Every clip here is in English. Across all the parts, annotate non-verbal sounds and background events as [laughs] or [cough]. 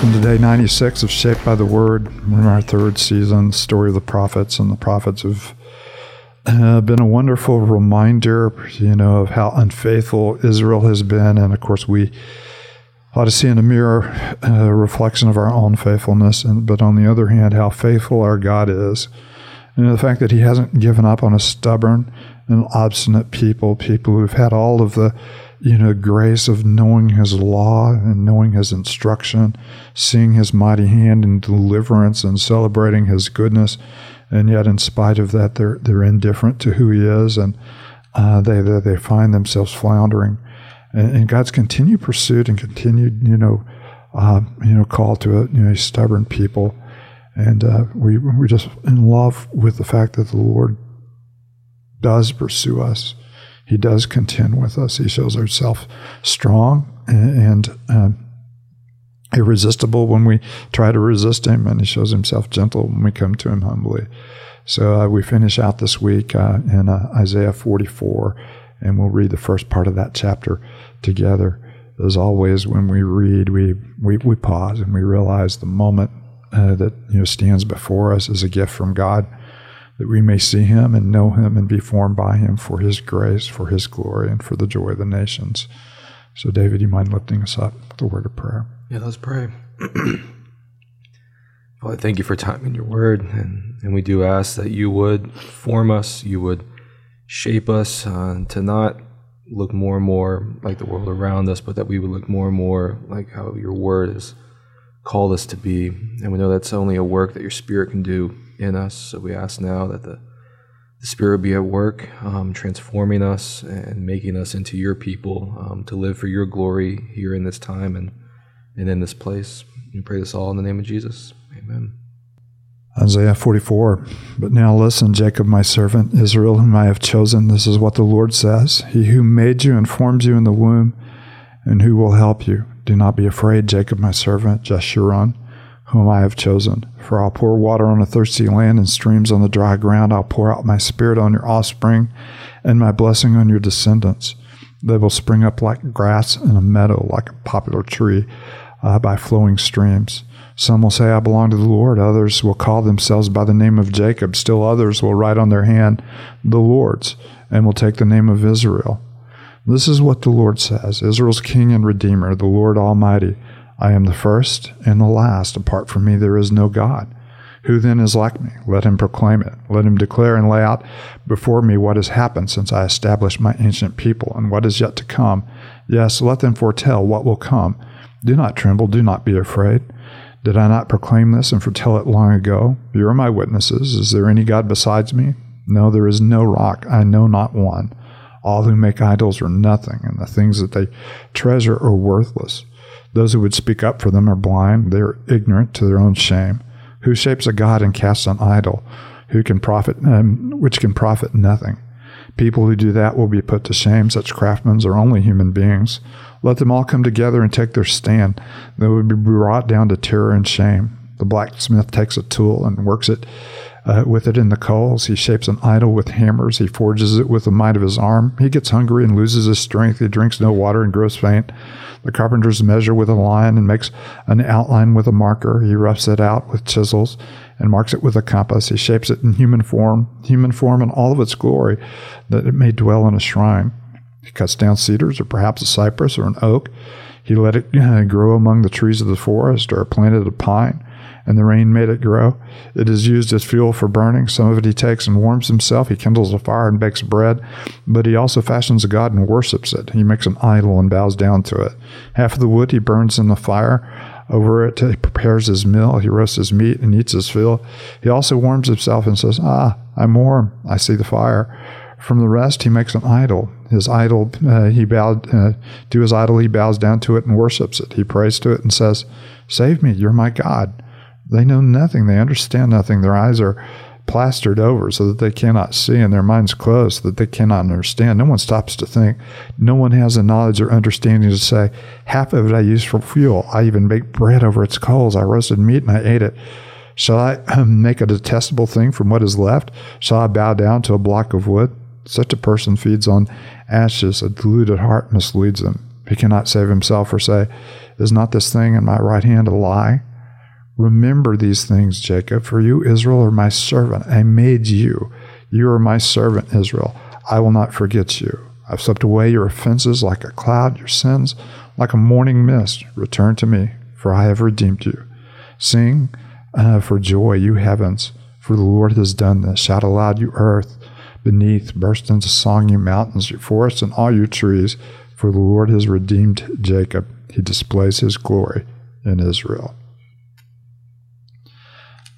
Welcome to day 96 of Shaped by the Word. We're in our third season, Story of the Prophets, and the prophets have uh, been a wonderful reminder, you know, of how unfaithful Israel has been. And of course, we ought to see in a mirror a uh, reflection of our own faithfulness. And, but on the other hand, how faithful our God is. And the fact that He hasn't given up on a stubborn and obstinate people, people who've had all of the you know, grace of knowing his law and knowing his instruction, seeing his mighty hand in deliverance and celebrating his goodness. And yet, in spite of that, they're, they're indifferent to who he is and uh, they, they, find themselves floundering. And, and, God's continued pursuit and continued, you know, uh, you know, call to it, you know, stubborn people. And uh, we, we're just in love with the fact that the Lord does pursue us he does contend with us. He shows himself strong and, um, irresistible when we try to resist him, and he shows himself gentle when we come to him humbly. So uh, we finish out this week uh, in uh, Isaiah 44, and we'll read the first part of that chapter together. As always, when we read, we, we, we pause and we realize the moment uh, that you know stands before us is a gift from God that we may see him and know him and be formed by him for his grace, for his glory, and for the joy of the nations. So, David, you mind lifting us up with a word of prayer? Yeah, let's pray. [clears throat] Father, thank you for time in your word. And, and we do ask that you would form us, you would shape us uh, to not look more and more like the world around us, but that we would look more and more like how your word has called us to be. And we know that's only a work that your spirit can do in us. So we ask now that the, the Spirit be at work, um, transforming us and making us into your people um, to live for your glory here in this time and, and in this place. We pray this all in the name of Jesus. Amen. Isaiah 44. But now listen, Jacob, my servant, Israel, whom I have chosen. This is what the Lord says He who made you and formed you in the womb, and who will help you. Do not be afraid, Jacob, my servant, Jeshurun whom I have chosen. For I'll pour water on a thirsty land and streams on the dry ground. I'll pour out my spirit on your offspring and my blessing on your descendants. They will spring up like grass in a meadow, like a poplar tree uh, by flowing streams. Some will say, I belong to the Lord. Others will call themselves by the name of Jacob. Still others will write on their hand, the Lord's, and will take the name of Israel. This is what the Lord says Israel's King and Redeemer, the Lord Almighty. I am the first and the last. Apart from me, there is no God. Who then is like me? Let him proclaim it. Let him declare and lay out before me what has happened since I established my ancient people and what is yet to come. Yes, let them foretell what will come. Do not tremble. Do not be afraid. Did I not proclaim this and foretell it long ago? You are my witnesses. Is there any God besides me? No, there is no rock. I know not one. All who make idols are nothing, and the things that they treasure are worthless. Those who would speak up for them are blind, they are ignorant to their own shame. Who shapes a god and casts an idol, who can profit, um, which can profit nothing? People who do that will be put to shame. Such craftsmen are only human beings. Let them all come together and take their stand. They will be brought down to terror and shame. The blacksmith takes a tool and works it uh, with it in the coals. He shapes an idol with hammers. He forges it with the might of his arm. He gets hungry and loses his strength. He drinks no water and grows faint. The carpenters measure with a line and makes an outline with a marker. He roughs it out with chisels and marks it with a compass. He shapes it in human form, human form in all of its glory, that it may dwell in a shrine. He cuts down cedars or perhaps a cypress or an oak. He let it uh, grow among the trees of the forest or planted a pine and the rain made it grow. It is used as fuel for burning. Some of it he takes and warms himself. He kindles a fire and bakes bread, but he also fashions a god and worships it. He makes an idol and bows down to it. Half of the wood he burns in the fire. Over it, he prepares his meal. He roasts his meat and eats his fill. He also warms himself and says, Ah, I'm warm. I see the fire. From the rest, he makes an idol. His idol, uh, he bowed uh, to his idol. He bows down to it and worships it. He prays to it and says, "Save me, you're my God." They know nothing. They understand nothing. Their eyes are plastered over so that they cannot see, and their minds closed so that they cannot understand. No one stops to think. No one has the knowledge or understanding to say, half of it I use for fuel. I even baked bread over its coals. I roasted meat and I ate it. Shall I um, make a detestable thing from what is left? Shall I bow down to a block of wood? Such a person feeds on ashes. A deluded heart misleads him. He cannot save himself or say, Is not this thing in my right hand a lie? Remember these things, Jacob, for you, Israel, are my servant. I made you. You are my servant, Israel. I will not forget you. I've swept away your offenses like a cloud, your sins like a morning mist. Return to me, for I have redeemed you. Sing uh, for joy, you heavens, for the Lord has done this. Shout aloud, you earth beneath. Burst into song, you mountains, your forests, and all your trees, for the Lord has redeemed Jacob. He displays his glory in Israel.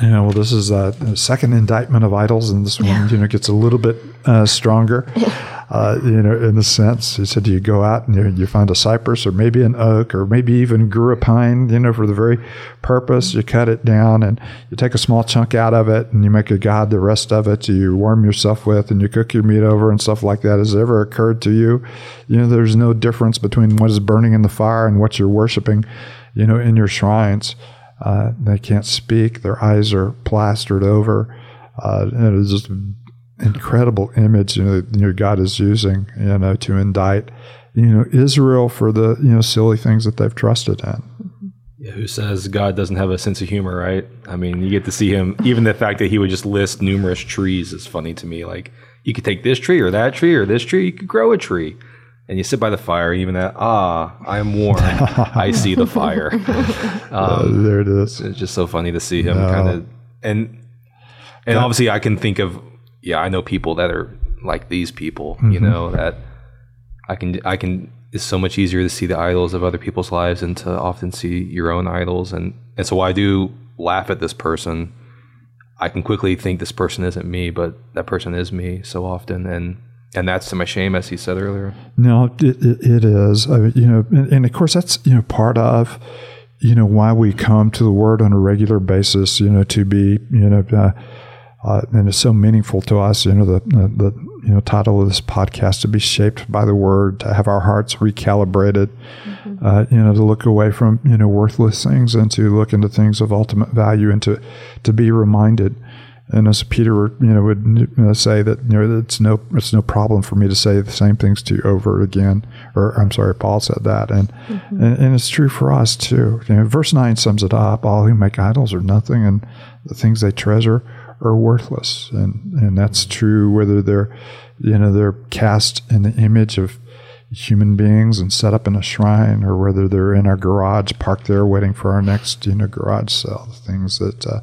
Yeah, well, this is a, a second indictment of idols, and this one, you know, gets a little bit uh, stronger. [laughs] Uh, you know, in a sense, he said you go out and you, you, find a cypress or maybe an oak or maybe even grew a pine, you know, for the very purpose. You cut it down and you take a small chunk out of it and you make a god the rest of it you warm yourself with and you cook your meat over and stuff like that. Has it ever occurred to you? You know, there's no difference between what is burning in the fire and what you're worshiping, you know, in your shrines. Uh, they can't speak. Their eyes are plastered over. Uh, and it is just incredible image you know, your God is using you know to indict you know Israel for the you know silly things that they've trusted in. Yeah, who says God doesn't have a sense of humor, right? I mean, you get to see him. Even the fact that he would just list numerous trees is funny to me. Like you could take this tree or that tree or this tree. You could grow a tree and you sit by the fire, even that, ah, I'm warm. [laughs] I see the fire. [laughs] Um, uh, there it is. It's just so funny to see him no. kind of, and and obviously I can think of, yeah, I know people that are like these people, mm-hmm. you know, that I can I can. It's so much easier to see the idols of other people's lives and to often see your own idols, and and so I do laugh at this person. I can quickly think this person isn't me, but that person is me so often, and and that's to my shame, as he said earlier. No, it, it, it is. I mean, you know, and, and, of course that's you know part of you know why we come to the Word on a regular basis. You know, to be you know, uh, uh, and it's so meaningful to us. You know, the, the, the you know title of this podcast to be shaped by the Word, to have our hearts recalibrated. Mm-hmm. Uh, you know, to look away from you know worthless things and to look into things of ultimate value, and to to be reminded and as Peter, you know, would you know, say that you know it's no it's no problem for me to say the same things to you over again. Or I'm sorry, Paul said that, and mm-hmm. and, and, it's true for us too. You know, verse nine sums it up: all who make idols are nothing, and the things they treasure are worthless. And and that's true whether they're you know they're cast in the image of human beings and set up in a shrine, or whether they're in our garage, parked there, waiting for our next you know garage sale. The things that uh,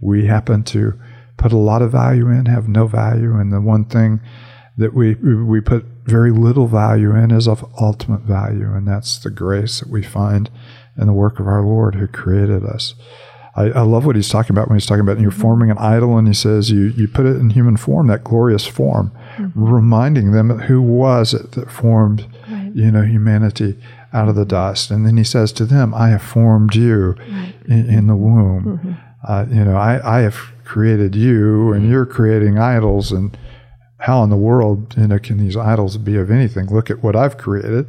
we happen to put a lot of value in have no value, and the one thing that we we put very little value in is of ultimate value, and that's the grace that we find in the work of our Lord who created us. I, I love what he's talking about when he's talking about you're forming an idol, and he says you you put it in human form, that glorious form, mm-hmm. reminding them who was it that formed, right. you know, humanity out of the dust, and then he says to them, "I have formed you right. in, in, the womb." Mm-hmm. Uh, you know, I, I have created you and mm-hmm. you're creating idols and how in the world you know can these idols be of anything? Look at what i've created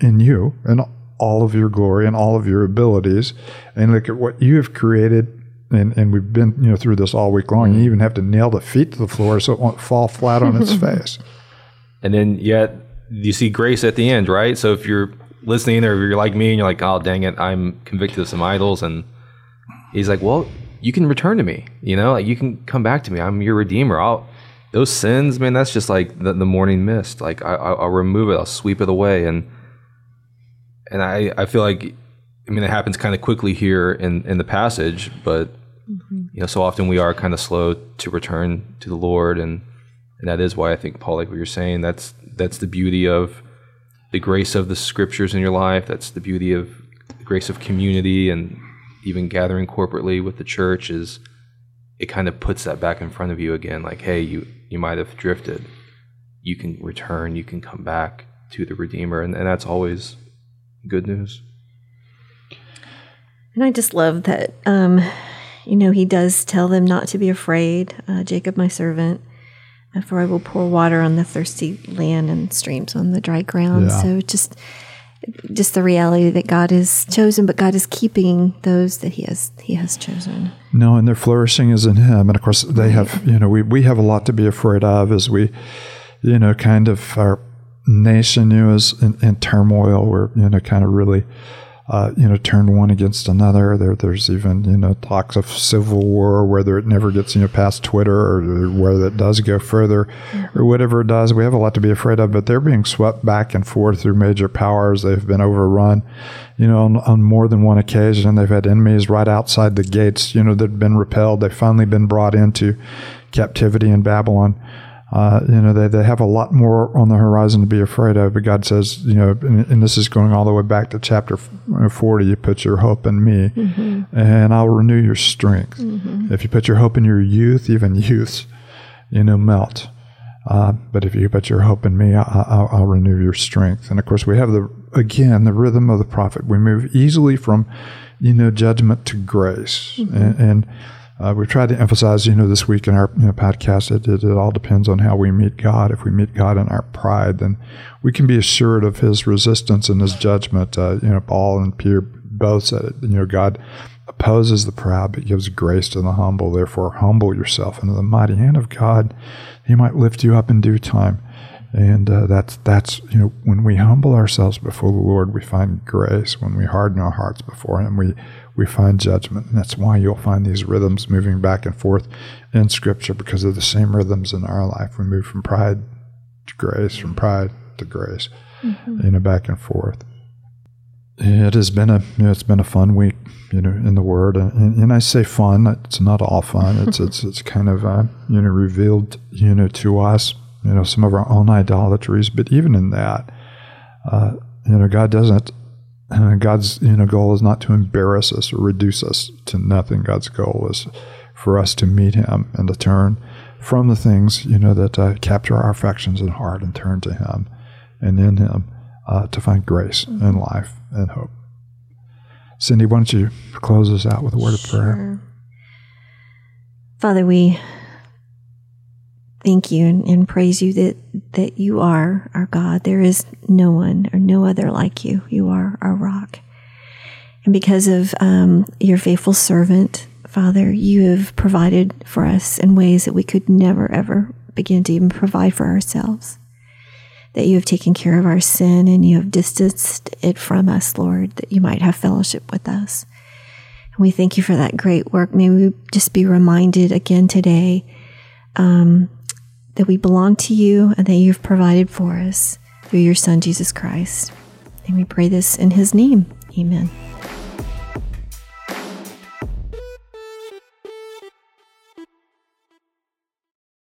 in you and all of your glory and all of your abilities. And look at what you have created and, and we've been you know through this all week long. You mm-hmm. even have to nail the feet to the floor so it won't fall flat on its [laughs] face. And then yet you see grace at the end right? So if you're listening or if you're like me and you're like oh dang it i'm convicted of some idols. And he's like well you can return to me. You know, like you can come back to me. I'm your redeemer. I'll those sins, man. That's just like the, the morning mist. Like I, I'll remove it. I'll sweep it away. And and I I feel like I mean it happens kind of quickly here in in the passage, but mm-hmm. you know so often we are kind of slow to return to the Lord, and and that is why I think Paul, like what you're saying, that's that's the beauty of the grace of the scriptures in your life. That's the beauty of the grace of community and even gathering corporately with the church is it kind of puts that back in front of you again like hey you you might have drifted. You can return you can come back to the redeemer. And, and that's always good news. And i just love that um, you know he does tell them not to be afraid. Uh, jacob my servant for i will pour water on the thirsty land and streams on the dry ground. Yeah. so just just the reality that God is chosen, but God is keeping those that He has He has chosen. No, and their flourishing is in Him, and of course they have. You know, we we have a lot to be afraid of as we, you know, kind of our nation you know, is in, in turmoil. We're you know kind of really. Uh, you know, turn one against another. There, there's even you know talks of civil war, whether it never gets you know past Twitter or whether it does go further, or whatever it does. We have a lot to be afraid of, but they're being swept back and forth through major powers. They've been overrun, you know, on, on more than one occasion. They've had enemies right outside the gates, you know, that've been repelled. They've finally been brought into captivity in Babylon. Uh, you know, they, they have a lot more on the horizon to be afraid of. But God says, you know, and, and this is going all the way back to chapter 40. You put your hope in me, mm-hmm. and I'll renew your strength. Mm-hmm. If you put your hope in your youth, even youths, you know, melt. Uh, but if you put your hope in me, I, will renew your strength. And of course, we have the again the rhythm of the prophet. We move easily from, you know, judgment to grace, mm-hmm. and, and uh, we've tried to emphasize, you know, this week in our you know, podcast, it, it, it, all depends on how we meet God. If we meet God in our pride, then we can be assured of His resistance and His judgment. Uh, you know, Paul and Peter both said it. You know, God opposes the proud, but gives grace to the humble. Therefore, humble yourself under the mighty hand of God. He might lift you up in due time. And uh, that's that's you know when we humble ourselves before the Lord, we find grace. When we harden our hearts before Him, we we find judgment. And that's why you'll find these rhythms moving back and forth in Scripture because of the same rhythms in our life. We move from pride to grace, from pride to grace, mm-hmm. you know, back and forth. It has been a you know, it's been a fun week, you know, in the Word, and, and I say fun. It's not all fun. It's it's it's kind of uh, you know revealed you know to us you know some of our own idolatries, but even in that, uh, you know, God doesn't [clears throat] God's you know goal is not to embarrass us or reduce us to nothing. God's goal is for us to meet Him and to turn from the things you know that uh, capture our affections and heart and turn to Him, and in Him uh, to find grace mm-hmm. and life and hope. Cindy, why don't you close us out with a word sure. of prayer? Father, we thank you and, and, praise you that, that you are our God. There is no one or no other like you. You are our rock. And because of um, your faithful servant, Father, you have provided for us in ways that we could never, ever begin to even provide for ourselves. That you have taken care of our sin and you have distanced it from us, Lord, that you might have fellowship with us. And we thank you for that great work. May we just be reminded again today um, that we belong to you and that you've provided for us through your Son, Jesus Christ. And we pray this in his name. Amen.